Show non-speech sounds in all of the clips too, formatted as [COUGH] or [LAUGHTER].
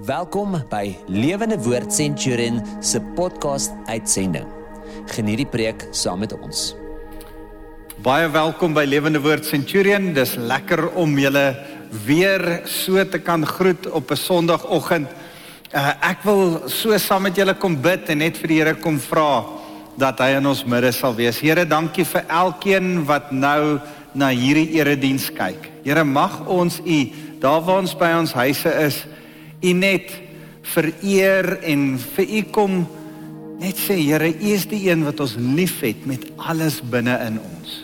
Welkom by Lewende Woord Centurion se podcast uitsending. Geniet die preek saam met ons. Baie welkom by Lewende Woord Centurion. Dis lekker om julle weer so te kan groet op 'n Sondagoggend. Uh, ek wil so saam met julle kom bid en net vir die Here kom vra dat hy in ons midde sal wees. Here, dankie vir elkeen wat nou na hierdie erediens kyk. Here, mag ons U daar waar ons by ons huise is, U net vereer en vir U kom net sê Here, U is die een wat ons liefhet met alles binne in ons.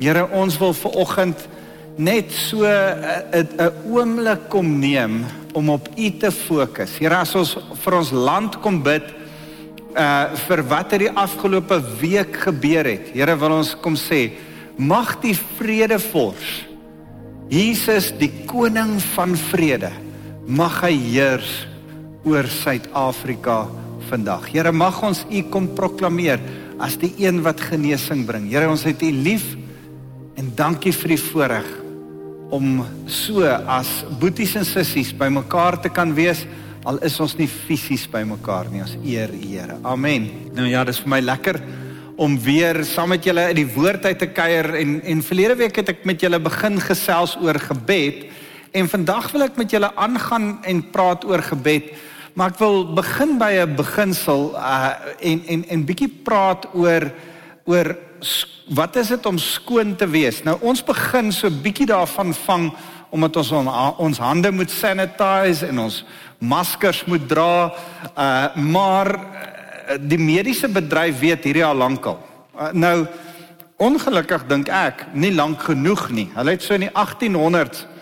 Here, ons wil ver oggend net so 'n oomblik kom neem om op U te fokus. Here, as ons vir ons land kom bid uh vir wat het die afgelope week gebeur het. Here, wil ons kom sê, mag die vredevors Jesus, die koning van vrede, mag hy heers oor Suid-Afrika vandag. Here, mag ons U kom proklameer as die een wat genesing bring. Here, ons het U lief en dankie vir die voorreg om so as boeties en sissies bymekaar te kan wees al is ons nie fisies bymekaar nie. Ons eer U, Here. Amen. Nou ja, dis vir my lekker om weer saam met julle in die woord uit te kuier en en verlede week het ek met julle begin gesels oor gebed en vandag wil ek met julle aangaan en praat oor gebed. Maar ek wil begin by 'n beginsel uh en en en bietjie praat oor oor wat is dit om skoon te wees? Nou ons begin so bietjie daarvan vang omdat ons on, ons hande moet sanitize en ons maskers moet dra. Uh maar uh, die mediese bedryf weet hierdie al lankal. Uh, nou ongelukkig dink ek nie lank genoeg nie. Hulle het so in die 1800s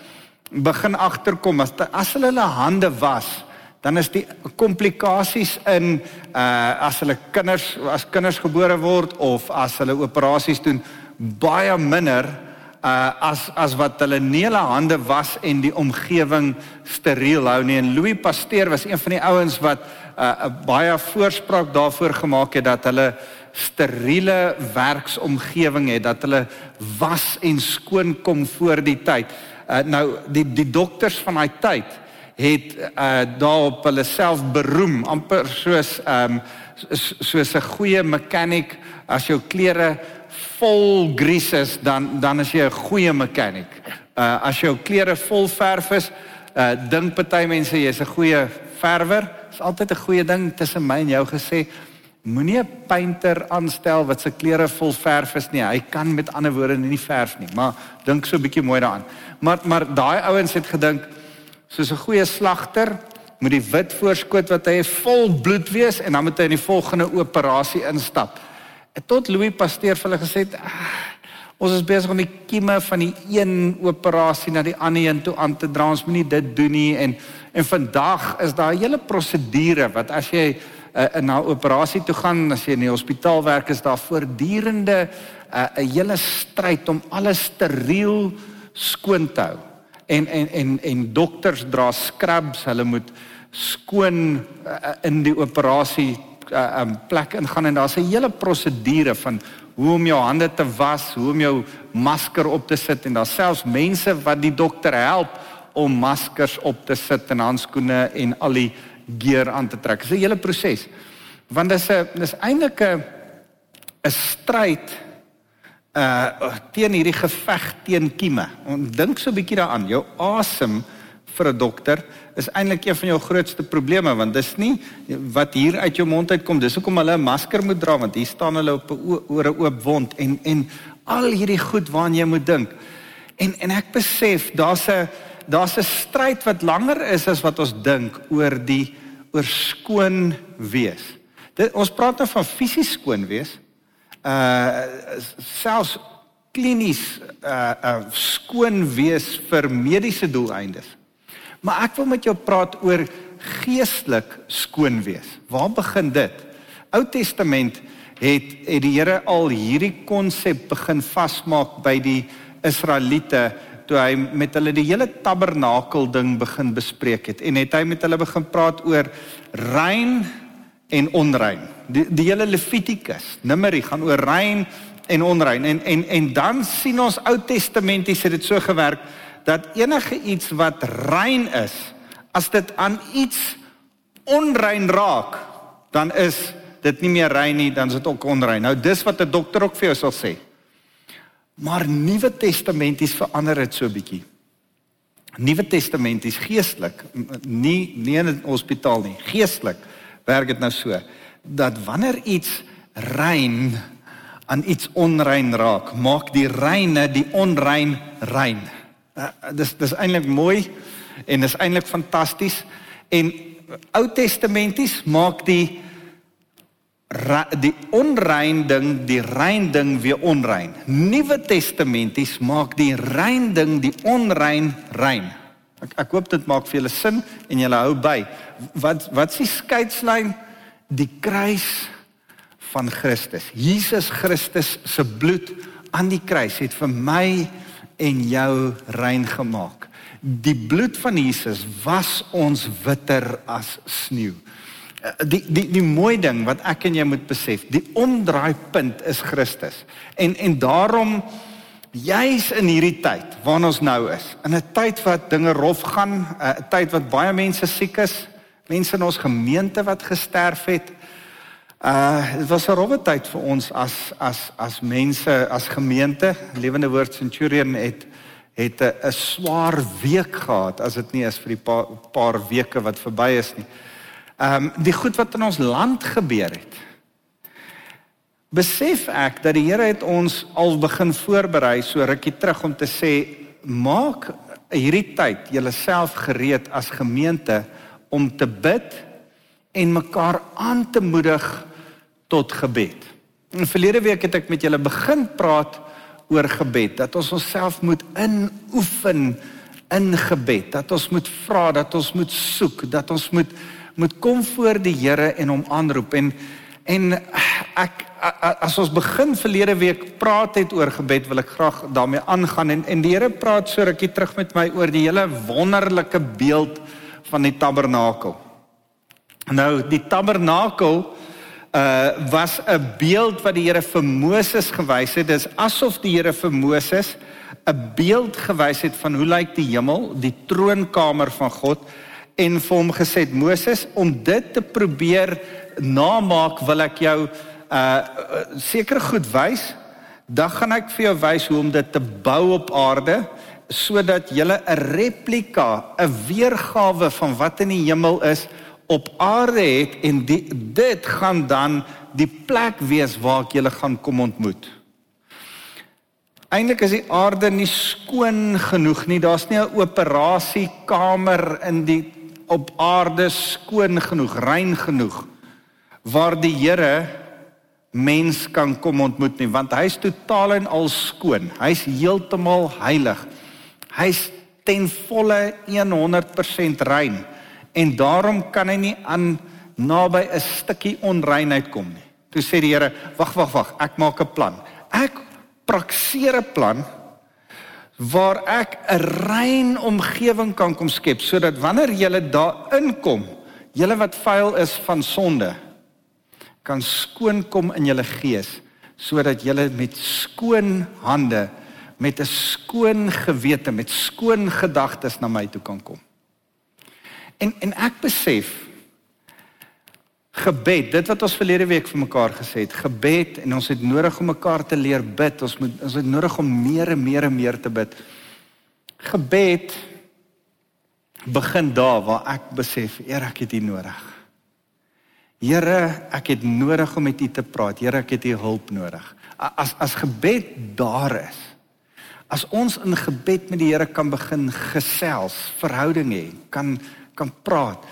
begin agterkom as as hulle hulle hande was dan is die komplikasies in uh as hulle kinders as kinders gebore word of as hulle operasies doen baie minder uh as as wat hulle nie hulle hande was en die omgewing steriel hou nie en Louis Pasteur was een van die ouens wat 'n uh, baie voorspraak daarvoor gemaak het dat hulle steriele werksomgewing het dat hulle was en skoon kom voor die tyd. Uh, nou die die dokters van daai tyd het uh daarop hulle self beroem amper soos um, soos 'n goeie mechanic as jou klere vol grease is dan dan is jy 'n goeie mechanic. Uh as jou klere vol verf is, uh dink party mense jy's 'n goeie verwer. Is altyd 'n goeie ding tussen my en jou gesê. Moenie 'n painter aanstel wat se klere vol verf is nie. Hy kan met ander woorde nie verf nie, maar dink so 'n bietjie mooi daaraan. Maar maar daai ouens het gedink soos 'n goeie slagter moet die wit voorskoot wat hy vol bloed wees en dan moet hy in die volgende operasie instap. En tot Louis Pasteur vir hulle gesê het ah, ons is besig om die kieme van die een operasie na die ander een toe aan te dra. Ons moenie dit doen nie en en vandag is daar 'n hele prosedure wat as jy uh, na 'n operasie toe gaan, as jy in die hospitaal werk, is daar voortdurende uh, 'n hele stryd om alles steriel skoon te hou. En en en en dokters dra scrubs, hulle moet skoon uh, in die operasie uh, um, plek ingaan en daar's 'n hele prosedure van hoe om jou hande te was, hoe om jou masker op te sit en daar's selfs mense wat die dokter help om maskers op te sit en handskoene en al die gear aan te trek. Dit is 'n hele proses. Want dis 'n dis eintlik 'n 'n stryd uh teen hierdie geveg teen kieme. Dink so 'n bietjie daaraan. Jou asem vir 'n dokter is eintlik een van jou grootste probleme want dis nie wat hier uit jou mond uitkom. Dis hoekom hulle 'n masker moet dra want hier staan hulle op 'n oor 'n oop wond en en al hierdie goed waaraan jy moet dink. En en ek besef daar's 'n daar's 'n stryd wat langer is as wat ons dink oor die oor skoon wees. Dit ons praat nou van fisies skoon wees, uh selfs klinies uh uh skoon wees vir mediese doeleindes. Maar ek wil met jou praat oor geestelik skoon wees. Waar begin dit? Ou Testament het het die Here al hierdie konsep begin vasmaak by die Israeliete toe hy met hulle die hele tabernakel ding begin bespreek het en het hy met hulle begin praat oor rein en onrein. Die die hele Levitikus, Numeri gaan oor rein en onrein en en en dan sien ons Ou Testamenties het dit so gewerk dat enige iets wat rein is As dit aan iets onrein raak, dan is dit nie meer rein nie, dan is dit ook onrein. Nou dis wat 'n dokter ook vir jou sal sê. Maar Nuwe Testamenties verander dit so bietjie. Nuwe Testamenties geestelik, nie nie in 'n hospitaal nie, geestelik werk dit nou so dat wanneer iets rein aan iets onrein raak, maak die reine die onrein rein. Uh, dis dis eintlik mooi en dis eintlik fantasties en Ou Testamenties maak die die onrein ding die rein ding weer onrein. Nuwe Testamenties maak die rein ding die onrein rein. Ek ek hoop dit maak vir julle sin en julle hou by. Wat wat is die skeidslyn? Die kruis van Christus. Jesus Christus se bloed aan die kruis het vir my en jou rein gemaak. Die bloed van Jesus was ons witter as sneeu. Die die die mooi ding wat ek en jy moet besef, die omdraaipunt is Christus. En en daarom juis in hierdie tyd waarin ons nou is, in 'n tyd wat dinge rof gaan, 'n tyd wat baie mense siek is, mense in ons gemeente wat gesterf het, Uh dit was 'n rowwe tyd vir ons as as as mense, as gemeente. Lewende Woord Centurion het het 'n swaar week gehad as dit nie is vir die paar, paar weke wat verby is nie. Um die goed wat in ons land gebeur het. Besef ek dat die Here het ons al begin voorberei so rukkie terug om te sê maak hierdie tyd julleself gereed as gemeente om te bid en mekaar aan te moedig tot gebed. In verlede week het ek met julle begin praat oor gebed, dat ons onsself moet inoefen in gebed, dat ons moet vra, dat ons moet soek, dat ons moet moet kom voor die Here en hom aanroep en en ek as ons begin verlede week praat het oor gebed, wil ek graag daarmee aangaan en en die Here praat so rukkie terug met my oor die hele wonderlike beeld van die tabernakel. Nou die tabernakel uh was 'n beeld wat die Here vir Moses gewys het. Dis asof die Here vir Moses 'n beeld gewys het van hoe lyk die hemel, die troonkamer van God en vir hom gesê het Moses om dit te probeer namaak wil ek jou uh seker goed wys. Dan gaan ek vir jou wys hoe om dit te bou op aarde sodat jy 'n replika, 'n weergawe van wat in die hemel is op aarde het en die, dit gaan dan die plek wees waar ek julle gaan kom ontmoet. Eindelik is die aarde nie skoon genoeg nie. Daar's nie 'n operasiekamer in die op aarde skoon genoeg, rein genoeg waar die Here mens kan kom ontmoet nie, want hy's totaal en al skoon. Hy's heeltemal heilig. Hy's ten volle 100% rein en daarom kan hy nie aan naby 'n stukkie onreinheid kom nie. Toe sê die Here, wag wag wag, ek maak 'n plan. Ek prakseer 'n plan waar ek 'n rein omgewing kan kom skep sodat wanneer jy daar inkom, jy wat vuil is van sonde, kan skoon kom in jou gees sodat jy met skoon hande met 'n skoon gewete met skoon gedagtes na my toe kan kom. En en ek besef gebed, dit wat ons verlede week vir mekaar gesê het, gebed en ons het nodig om mekaar te leer bid. Ons moet ons het nodig om meer en meer en meer te bid. Gebed begin daar waar ek besef, Here, ek het U nodig. Here, ek het nodig om met U te praat. Here, ek het U hulp nodig. As as gebed daar is, as ons in gebed met die Here kan begin gesels, verhouding hê, kan kan praat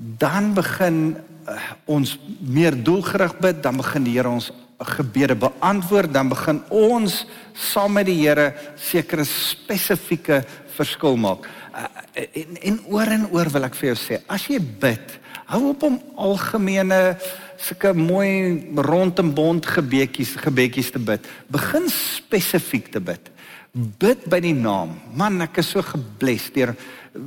dan begin uh, ons meer doelgerig bid dan begin die Here ons gebede beantwoord dan begin ons saam met die Here sekere spesifieke verskil maak. Uh, en en oor en oor wil ek vir jou sê as jy bid hou op om algemene sulke mooi rondom bond gebedjies gebedjies te bid. Begin spesifiek te bid bid by die naam man ek is so gebless deur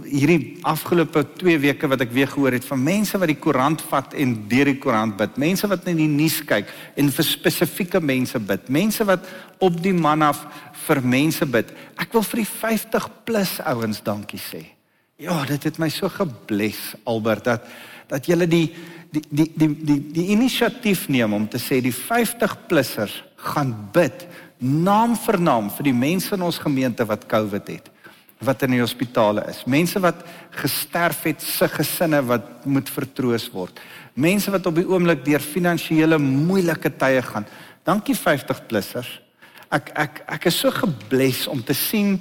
hierdie afgelope 2 weke wat ek weer gehoor het van mense wat die koerant vat en deur die koerant bid. Mense wat in die nuus kyk en vir spesifieke mense bid. Mense wat op die man af vir mense bid. Ek wil vir die 50 plus ouens dankie sê. ja, dit het my so gebless Albert dat dat julle die die die die die die inisiatief neem om te sê die 50-plussers gaan bid naam vir naam vir die mense in ons gemeente wat COVID het wat in die hospitale is. Mense wat gesterf het, se gesinne wat moet vertroos word. Mense wat op die oomblik deur finansiële moeilike tye gaan. Dankie 50-plussers. Ek ek ek is so gebless om te sien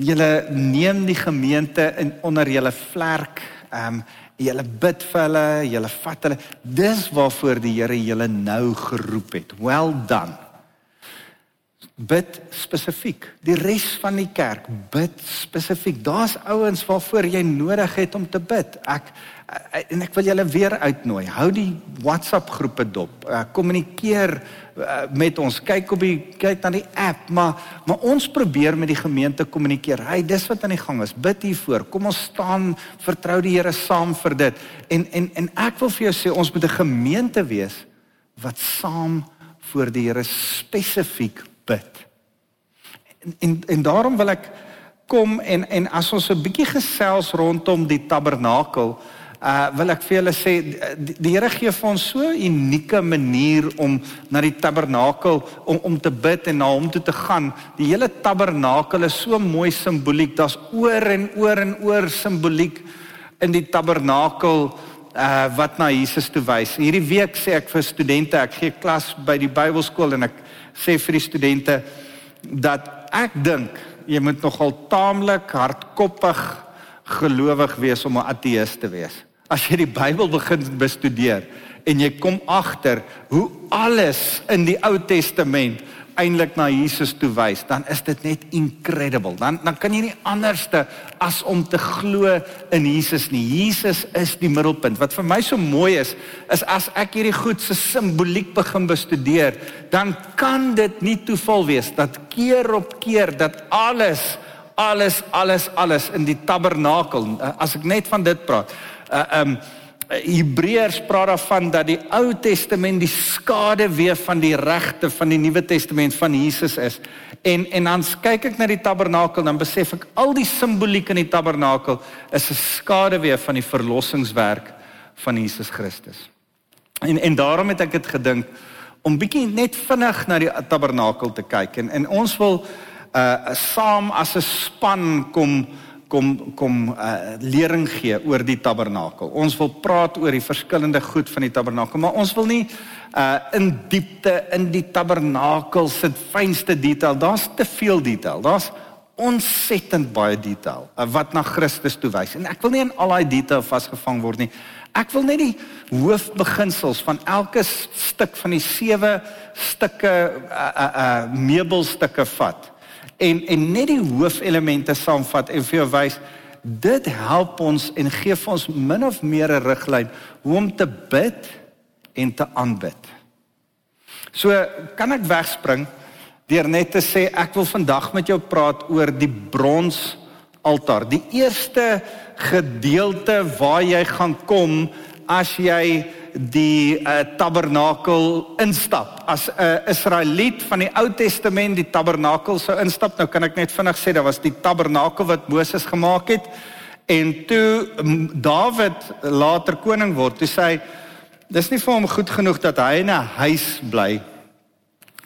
julle neem die gemeente in onder julle vlerk. Ehm um, julle bid vir hulle, julle vat hulle. Dis waarvoor die Here julle nou geroep het. Well done. Bid spesifiek. Die res van die kerk bid spesifiek. Daar's ouens waarvoor jy nodig het om te bid. Ek en ek wil julle weer uitnooi. Hou die WhatsApp groepe dop. Uh, kommunikeer uh, met ons. Kyk op die kyk na die app, maar maar ons probeer met die gemeente kommunikeer. Hey, dis wat aan die gang is. Bid hiervoor. Kom ons staan vertrou die Here saam vir dit. En en en ek wil vir jou sê ons moet 'n gemeente wees wat saam voor die Here spesifiek bid. En en, en daarom wil ek kom en en as ons 'n bietjie gesels rondom die tabernakel uh wil ek vir julle sê die, die Here gee vir ons so 'n unieke manier om na die tabernakel om om te bid en na hom toe te gaan. Die hele tabernakel is so mooi simboliek. Daar's oor en oor en oor simboliek in die tabernakel uh wat na Jesus toe wys. Hierdie week sê ek vir studente, ek gee klas by die Bybelskool en ek sê vir die studente dat ek dink jy moet nogal taamlik hardkoppig gelowig wees om 'n ateïs te wees as jy die Bybel begin bestudeer en jy kom agter hoe alles in die Ou Testament eintlik na Jesus toe wys, dan is dit net incredible. Dan dan kan jy nie anderste as om te glo in Jesus nie. Jesus is die middelpunt. Wat vir my so mooi is, is as ek hierdie goed se simboliek begin bestudeer, dan kan dit nie toeval wees dat keer op keer dat alles alles alles alles in die tabernakel as ek net van dit praat uh, um Hebreërs praat daarvan dat die Ou Testament die skade weer van die regte van die Nuwe Testament van Jesus is. En en dan kyk ek na die tabernakel dan besef ek al die simboliek in die tabernakel is 'n skade weer van die verlossingswerk van Jesus Christus. En en daarom het ek dit gedink om bietjie net vinnig na die tabernakel te kyk en en ons wil uh saam as 'n span kom kom kom uh, lering gee oor die tabernakel. Ons wil praat oor die verskillende goed van die tabernakel, maar ons wil nie uh in diepte in die tabernakel sit fynste detail. Daar's te veel detail. Daar's ontsettend baie detail uh, wat na Christus toe wys. En ek wil nie in al daai detail vasgevang word nie. Ek wil net die hoofbeginsels van elke stuk van die sewe stukke uh uh, uh meubelstukke vat en en net die hoofelemente saamvat en vir jou wys dit help ons en gee vir ons min of meer 'n riglyn hoe om te bid en te aanbid. So kan ek wegspring deur net te sê ek wil vandag met jou praat oor die brons altaar. Die eerste gedeelte waar jy gaan kom as jy die uh, tabernakel instap. As 'n uh, Israeliet van die Ou Testament die tabernakel sou instap, nou kan ek net vinnig sê daar was die tabernakel wat Moses gemaak het en toe Dawid later koning word, toe sê hy dis nie vir hom goed genoeg dat hy in 'n huis bly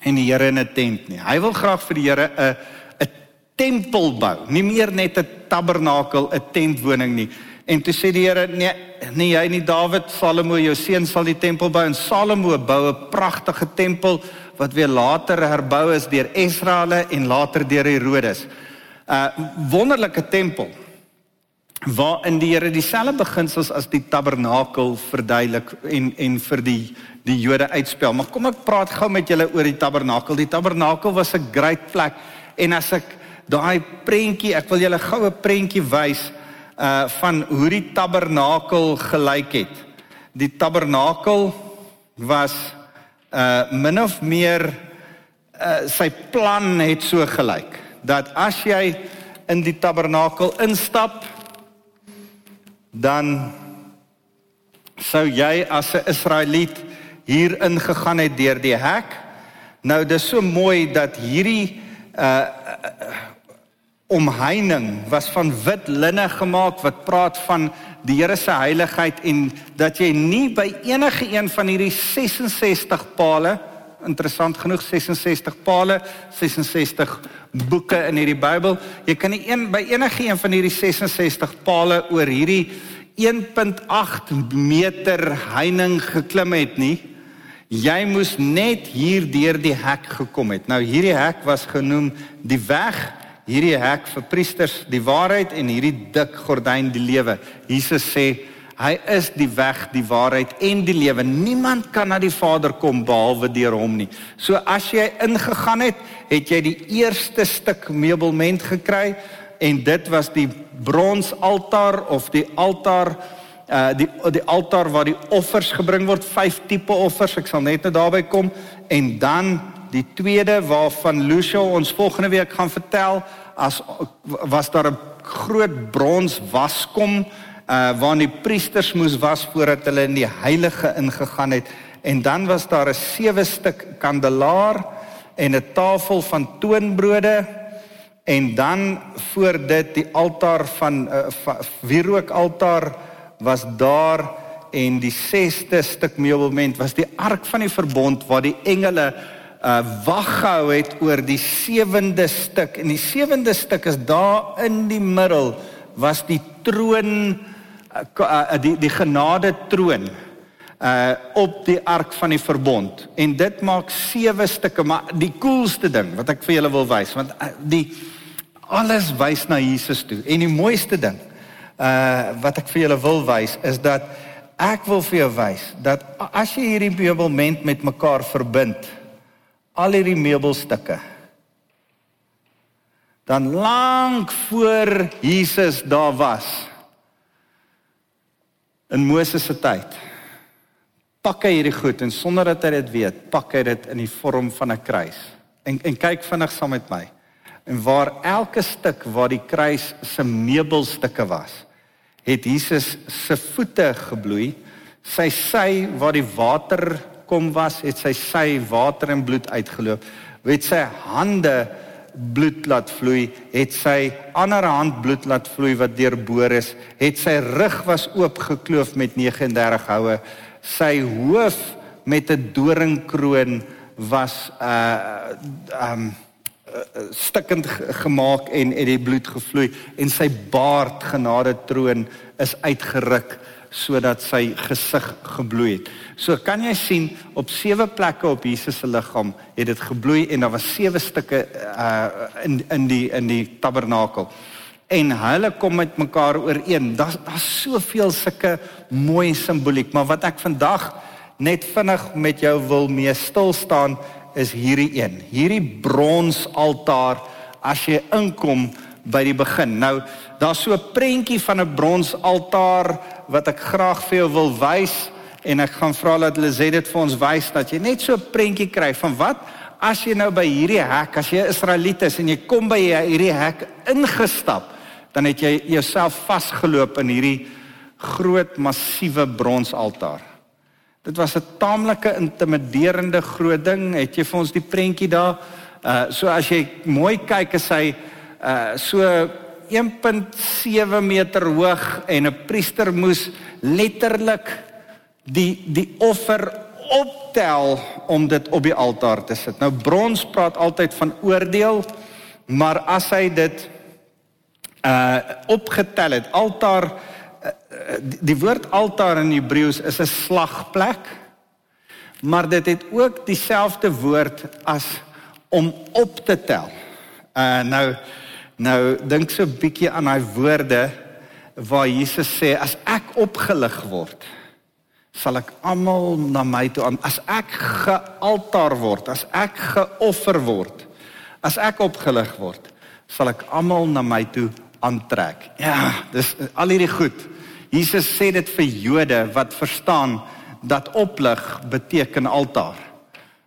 en die Here in 'n tent nie. Hy wil graag vir die Here 'n 'n tempel bou, nie meer net 'n tabernakel, 'n tentwoning nie. En toe sê die Here, nee, nee jy nie Dawid, Salomo, jou seun sal die tempel bou en Salomo bou 'n pragtige tempel wat weer later herbou is deur Esraele en later deur Herodes. 'n uh, Wonderlike tempel waarin die Here dieselfde beginsels as die tabernakel verduidelik en en vir die die Jode uitspel. Maar kom ek praat gou met julle oor die tabernakel. Die tabernakel was 'n groot plek en as ek daai prentjie, ek wil julle goue prentjie wys uh van hoe die tabernakel gelyk het. Die tabernakel was uh min of meer uh sy plan het so gelyk dat as jy in die tabernakel instap dan sou jy as 'n Israeliet hier ingegaan het deur die hek. Nou dis so mooi dat hierdie uh omheining was van wit linne gemaak wat praat van die Here se heiligheid en dat jy nie by enige een van hierdie 66 pale interessant genoeg 66 pale 66 boeke in hierdie Bybel jy kan nie een by enige een van hierdie 66 pale oor hierdie 1.8 meter heining geklim het nie jy moes net hier deur die hek gekom het. Nou hierdie hek was genoem die weg hierdie hek vir priesters die waarheid en hierdie dik gordyn die lewe. Jesus sê hy is die weg, die waarheid en die lewe. Niemand kan na die Vader kom behalwe deur hom nie. So as jy ingegaan het, het jy die eerste stuk meubelment gekry en dit was die bronsaltaar of die altaar uh die die altaar waar die offers gebring word, vyf tipe offers. Ek sal net nou daarby kom en dan Die tweede waarvan Lucio ons volgende week gaan vertel, as was daar 'n groot brons waskom uh waarin die priesters moes was voordat hulle in die heilige ingegaan het. En dan was daar 'n sewe stuk kandelaar en 'n tafel van toonbrode. En dan voor dit die altaar van uh, wierookaltaar was daar en die sesde stuk meubelment was die ark van die verbond waar die engele uh wag gehou het oor die sewende stuk. En die sewende stuk is daar in die middel was die troon uh, uh, die die genade troon uh op die ark van die verbond. En dit maak sewe stukke maar die coolste ding wat ek vir julle wil wys want uh, die alles wys na Jesus toe. En die mooiste ding uh wat ek vir julle wil wys is dat ek wil vir jou wys dat as jy hierdie meubelment met mekaar verbind al hierdie meubelstukke. Dan lank voor Jesus daar was in Moses se tyd. Pak hy hierdie goed en sonder dat hy dit weet, pak hy dit in die vorm van 'n kruis. En en kyk vinnig saam met my. En waar elke stuk waar die kruis se meubelstukke was, het Jesus se voete gebloei, sy sy waar die water kom was, het sy sy water en bloed uitgeloop. Het sy hande bloed laat vloei, het sy ander hand bloed laat vloei wat deurboor is, het sy rug was oopgekloof met 39 houe, sy hoof met 'n doringkroon was uh um stikkend gemaak en het die bloed gevloei en sy baard genade troon is uitgeruk sodat sy gesig gebloei het. So kan jy sien op sewe plekke op Jesus se liggaam het dit gebloei en daar was sewe stukke uh in in die in die tabernakel. En hulle kom met mekaar ooreen. Daar's daar's soveel sulke mooi simboliek, maar wat ek vandag net vinnig met jou wil mee stil staan is hierdie een. Hierdie brons altaar as jy inkom by die begin. Nou, daar's so 'n prentjie van 'n brons altaar wat ek graag vir jou wil wys en ek gaan vra dat hulle sê dit vir ons wys dat jy net so 'n prentjie kry van wat as jy nou by hierdie hek, as jy Israeliet is en jy kom by hierdie hek ingestap, dan het jy jouself vasgeloop in hierdie groot massiewe bronsaltaar. Dit was 'n taamlike intimiderende groot ding. Het jy vir ons die prentjie daar? Uh so as jy mooi kyk is hy uh so 1.7 meter hoog en 'n priester moes letterlik die die offer optel om dit op die altaar te sit. Nou brons praat altyd van oordeel, maar as hy dit uh opgetel het, altaar uh, die, die woord altaar in Hebreëus is 'n slagplek, maar dit het ook dieselfde woord as om op te tel. Uh nou nou dink so 'n bietjie aan daai woorde waar Jesus sê as ek opgelig word sal ek almal na my toe aan as ek gealtaar word, as ek geoffer word, as ek opgelig word, sal ek almal na my toe aantrek. Ja, dis al hierdie goed. Jesus sê dit vir Jode wat verstaan dat oplig beteken altaar.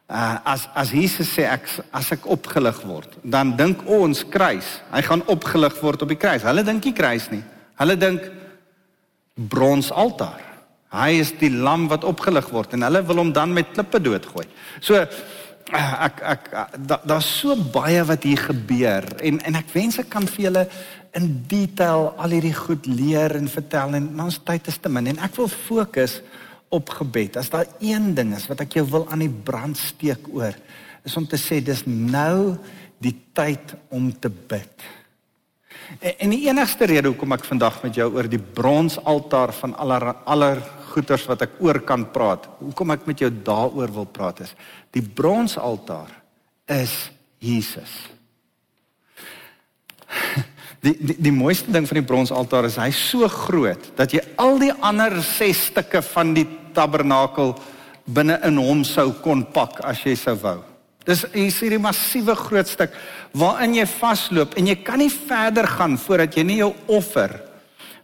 Uh, as as Jesus sê ek as ek opgelig word, dan dink ons kruis. Hy gaan opgelig word op die kruis. Hulle dink nie kruis nie. Hulle dink brons altaar. Hy is die lam wat opgelig word en hulle wil hom dan met klippe doodgooi. So ek ek daar's da so baie wat hier gebeur en en ek wens ek kan vir julle in detail al hierdie goed leer en vertel en ons tyd is te min en ek wil fokus op gebed. As daar een ding is wat ek jou wil aan die brand steek oor, is om te sê dis nou die tyd om te bid. En, en die enigste rede hoekom ek vandag met jou oor die bronsaltaar van aller aller goeters wat ek oor kan praat, hoekom ek met jou daaroor wil praat is, die bronsaltaar is Jesus. Die, die die mooiste ding van die bronsaltaar is hy's so groot dat jy al die ander 6 stukke van die tabernakel binne in hom sou kon pak as jy sou wou. Dis is hierdie massiewe groot stuk waarin jy vasloop en jy kan nie verder gaan voordat jy nie jou offer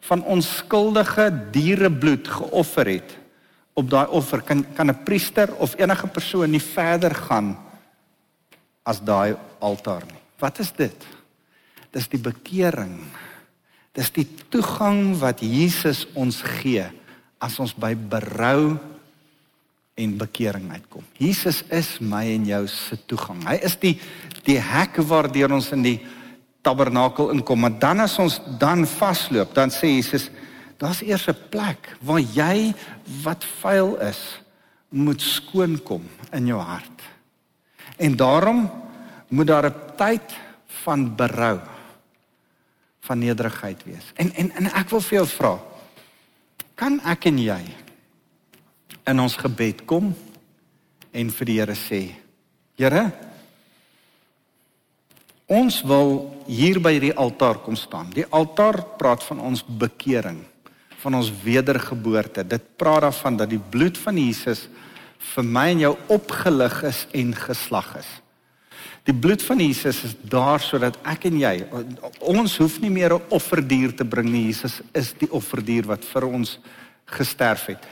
van onskuldige dierebloed geoffer het. Op daai offer kan kan 'n priester of enige persoon nie verder gaan as daai altaar nie. Wat is dit? Dis die bekering. Dis die toegang wat Jesus ons gee as ons by berou en bekering uitkom. Jesus is my en jou se toegang. Hy is die die hek waardeur ons in die tabernakel inkom. Maar dan as ons dan vasloop, dan sê Jesus, daar's eers 'n plek waar jy wat vuil is, moet skoon kom in jou hart. En daarom moet daar 'n tyd van berou van nederigheid wees. En en en ek wil vir jou vra, kan ek en jy in ons gebed kom en vir die Here sê, Here, ons wil hier by hierdie altaar kom staan. Die altaar praat van ons bekering, van ons wedergeboorte. Dit praat daarvan dat die bloed van Jesus vir my en jou opgelig is en geslag is. Die bloed van Jesus is daar sodat ek en jy ons hoef nie meer 'n offerdier te bring nie. Jesus is die offerdier wat vir ons gesterf het.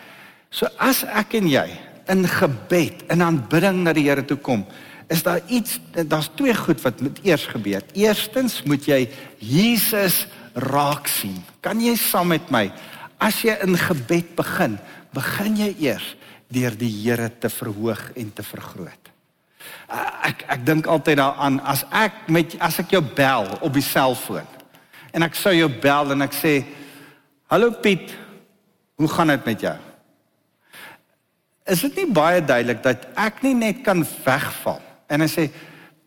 So as ek en jy in gebed, in aanbidding na die Here toe kom, is daar iets daar's twee goed wat moet eers gebeur. Eerstens moet jy Jesus raak sien. Kan jy saam met my as jy in gebed begin, begin jy eers deur die Here te verhoog en te vergroot. Uh, ek ek dink altyd daaraan as ek met as ek jou bel op die selfoon en ek sou jou bel en ek sê hallo Piet hoe gaan dit met jou? Is dit nie baie duidelik dat ek nie net kan wegval en ek sê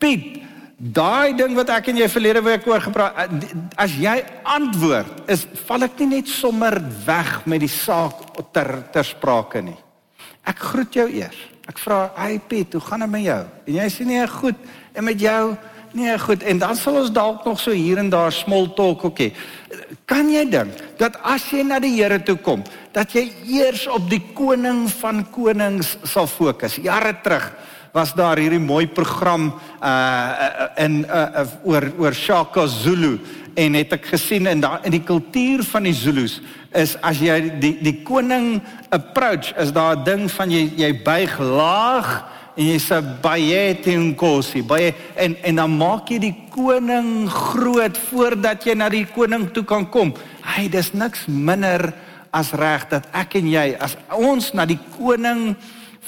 Piet daai ding wat ek en jy verlede week oor gepraat uh, as jy antwoord is val ek nie net sommer weg met die saak ter ter sprake nie. Ek groet jou eers Ek vra, "Hey Piet, hoe gaan dit met jou?" En jy sê, "Nee, goed." En met jou? Nee, goed. En dan sal ons dalk nog so hier en daar small talk, okay. Kan jy dink dat as jy na die Here toe kom, dat jy eers op die koning van konings sal fokus? Jare terug was daar hierdie mooi program uh in uh, uh oor oor Shaka Zulu en het ek gesien in daai in die kultuur van die Zulus is as jy die die koning approach is daar 'n ding van jy jy buig laag en jy sê baie tinkosi baie en en dan maak jy die koning groot voordat jy na die koning toe kan kom. Hy dis niks minder as reg dat ek en jy as ons na die koning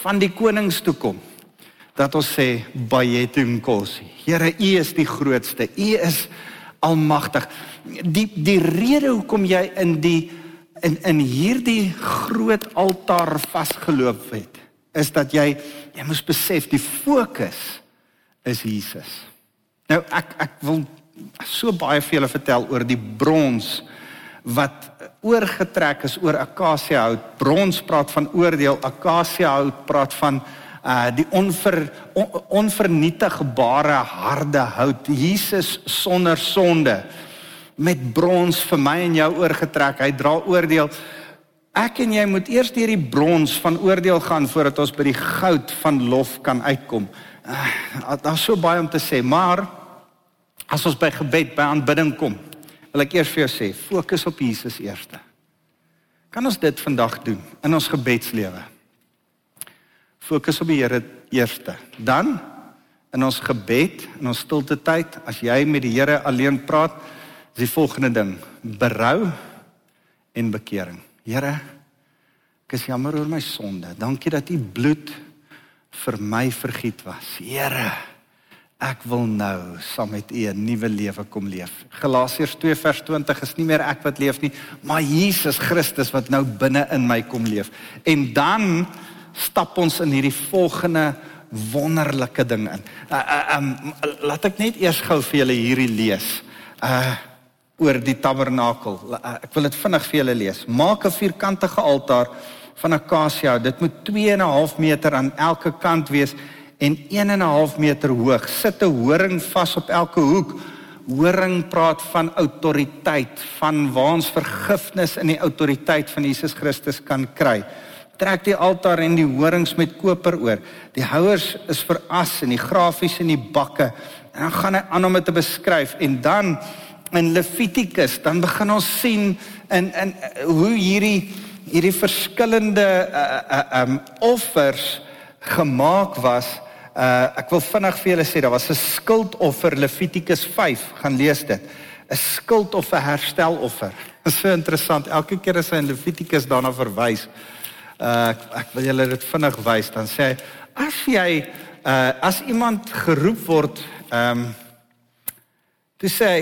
van die konings toe kom dat ons sê baie tinkosi. Here, U is die grootste. U is almagtig. Die die rede hoekom jy in die in in hierdie groot altaar vasgeloop het is dat jy jy moes besef die fokus is Jesus. Nou ek ek wil so baie vir julle vertel oor die brons wat oorgetrek is oor akasia hout. Brons praat van oordeel, akasia hout praat van uh die onver on, onvernietigbare harde hout. Jesus sonder sonde met brons vir my en jou oorgetrek. Hy dra oordeel. Ek en jy moet eers deur die brons van oordeel gaan voordat ons by die goud van lof kan uitkom. Uh, Daar's so baie om te sê, maar as ons by gebed, by aanbidding kom, wil ek eers vir jou sê, fokus op Jesus eerste. Kan ons dit vandag doen in ons gebedslewe? Fokus op die Here eerste. Dan in ons gebed, in ons stilte tyd, as jy met die Here alleen praat, is die volgende ding: berou en bekering. Here, ek is jammer oor my sonde. Dankie dat u bloed vir my vergiet was. Here, ek wil nou saam met U 'n nuwe lewe kom leef. Galasiërs 2 vers 20 is nie meer ek wat leef nie, maar Jesus Christus wat nou binne in my kom leef. En dan stap ons in hierdie volgende wonderlike ding in. Uh, uh, um, laat ek net eers gou vir julle hierdie lees. Uh oor die tabernakel. Uh, ek wil dit vinnig vir julle lees. Maak 'n vierkantige altaar van akasia. Dit moet 2 en 'n half meter aan elke kant wees en 1 en 'n half meter hoog. Sit 'n horing vas op elke hoek. Horing praat van autoriteit, van waar ons vergifnis in die autoriteit van Jesus Christus kan kry. Trek die altaar en die horings met koper oor. Die houers is vir as en die grafies in die bakke. En dan gaan hy aan om dit te beskryf en dan in Levitikus dan begin ons sien in in hoe hierdie hierdie verskillende uh, uh, um offers gemaak was. Uh ek wil vinnig vir julle sê daar was 'n skuldoffer Levitikus 5, gaan lees dit. 'n Skuld of 'n hersteloffer. Dit is [LAUGHS] so interessant. Elke keer as hy in Levitikus daarna verwys, ek, ek wil julle dit vinnig wys, dan sê hy as jy uh as iemand geroep word, um toe sê hy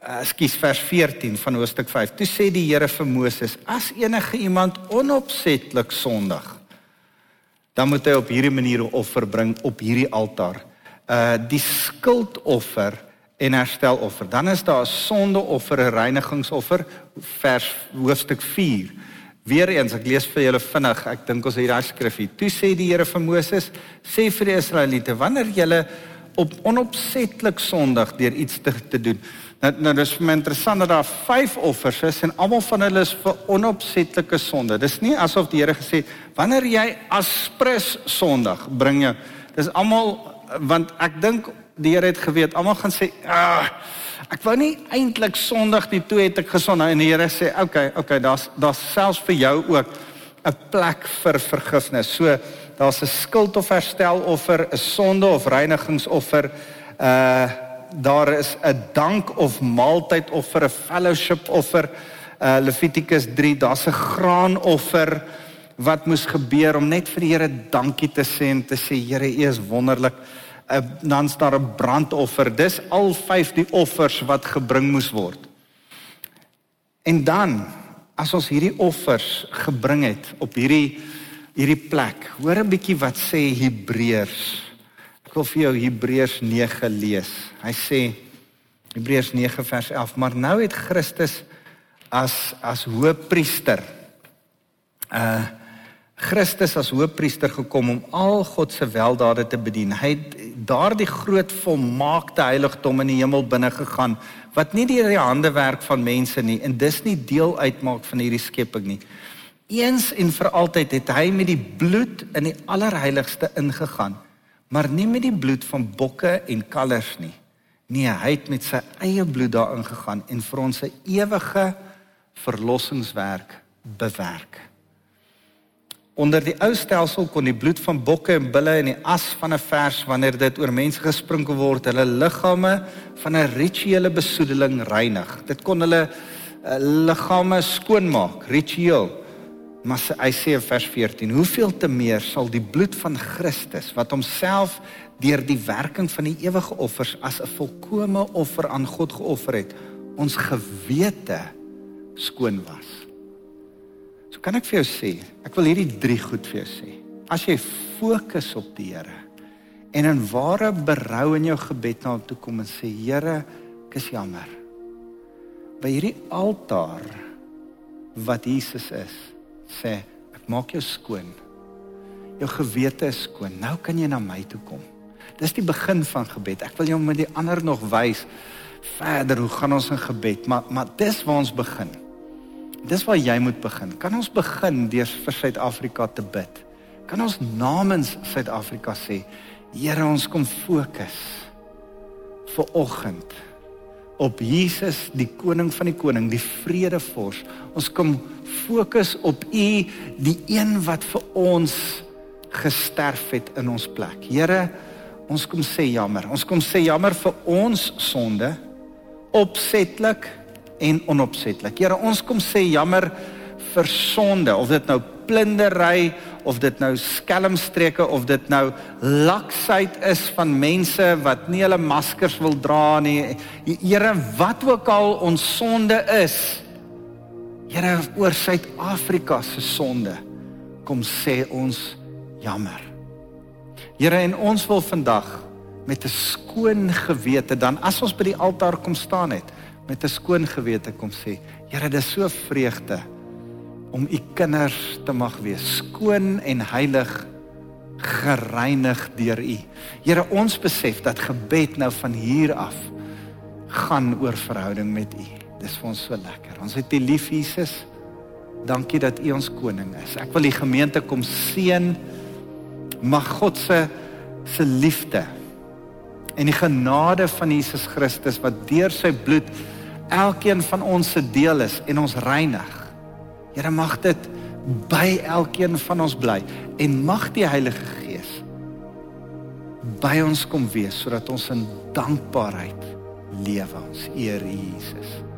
Ekskuus vers 14 van hoofstuk 5. Toe sê die Here vir Moses: As enige iemand onopsetlik sondig, dan moet hy op hierdie manier 'n offer bring op hierdie altaar. Uh die skuldoffer en hersteloffer. Dan is daar 'n sondeoffer, 'n reinigingsoffer, vers hoofstuk 4. Weereens, ek lees vir julle vinnig. Ek dink ons het daai skrif hier. Toe sê die Here vir Moses: Sê vir die Israeliete, wanneer julle op onopsetlik sondig deur iets te, te doen, Nou nou dis vir my interessant dat daar vyf offers is en almal van hulle is vir onopsetlike sonde. Dis nie asof die Here gesê wanneer jy aspres sondig bring jy. Dis almal want ek dink die Here het geweet almal gaan sê ah, ek wou nie eintlik sondig nie toe het ek gesond en die Here sê okay okay daar's daar's selfs vir jou ook 'n plek vir vergifnis. So daar's 'n skuld of herstel offer, 'n sonde of reinigingsoffer. Uh daar is 'n dank of maaltyd offer, 'n fellowship offer. Uh Levitikus 3, daar's 'n graanoffer wat moes gebeur om net vir die Here dankie te sê en te sê Here, U is wonderlik. Dan staan daar 'n brandoffer. Dis al vyf die offers wat gebring moes word. En dan as ons hierdie offers gebring het op hierdie hierdie plek, hoor 'n bietjie wat sê Hebreërs Ek wil vir jou Hebreërs 9 lees. Hy sê Hebreërs 9 vers 11, maar nou het Christus as as hoëpriester uh Christus as hoëpriester gekom om al God se weldade te bedien. Hy het daardie groot volmaakte heiligdom in die hemel binne gegaan wat nie deur die hande werk van mense nie en dis nie deel uitmaak van hierdie skepping nie. Eens en vir altyd het hy met die bloed in die allerheiligste ingegaan maar nie met die bloed van bokke en kalvers nie. Nee, hy het met sy eie bloed daarin gegaan en vir ons 'n ewige verlossingswerk bewerk. Onder die ou stelsel kon die bloed van bokke en bulle en die as van 'n vers wanneer dit oor mense gesprinkel word, hulle liggame van 'n rituele besoedeling reinig. Dit kon hulle uh, liggame skoonmaak, ritueel. Maar hy sê in vers 14: "Hoeveel te meer sal die bloed van Christus wat homself deur die werking van die ewige offers as 'n volkomme offer aan God geoffer het, ons gewete skoon was." Kan ek vir jou sê, ek wil hierdie drie goed vir jou sê. As jy fokus op die Here en in ware berou in jou gebed na hom toe kom en sê Here, ek is jammer. By hierdie altaar wat Jesus is, sê ek maak jou skoon. Jou gewete is skoon. Nou kan jy na my toe kom. Dis die begin van gebed. Ek wil jou met die ander nog wys verder hoe gaan ons in gebed, maar maar dis waar ons begin. Dis waar jy moet begin. Kan ons begin deur vir Suid-Afrika te bid? Kan ons namens Suid-Afrika sê, Here, ons kom fokus vir oggend op Jesus, die koning van die koning, die vredevors. Ons kom fokus op U, die een wat vir ons gesterf het in ons plek. Here, ons kom sê jammer. Ons kom sê jammer vir ons sonde opsetlik en onopsetlik. Here, ons kom sê jammer vir sonde, of dit nou plundery of dit nou skelmstreke of dit nou laksheid is van mense wat nie hulle maskers wil dra nie. Here, wat ook al ons sonde is, Here oor Suid-Afrika se sonde, kom sê ons jammer. Here en ons wil vandag met 'n skoon gewete dan as ons by die altaar kom staan het met 'n skoon gewete kom sê Here dis so vreugde om u kinders te mag wees skoon en heilig gereinig deur u. Here ons besef dat gebed nou van hier af gaan oor verhouding met u. Dis vir ons so lekker. Ons het u lief Jesus. Dankie dat u ons koning is. Ek wil die gemeente kom seën. Mag God se se liefde en die genade van Jesus Christus wat deur sy bloed elkeen van ons se deel is en ons reinig. Here mag dit by elkeen van ons bly en mag die Heilige Gees by ons kom wees sodat ons in dankbaarheid lewe ons eer Jesus.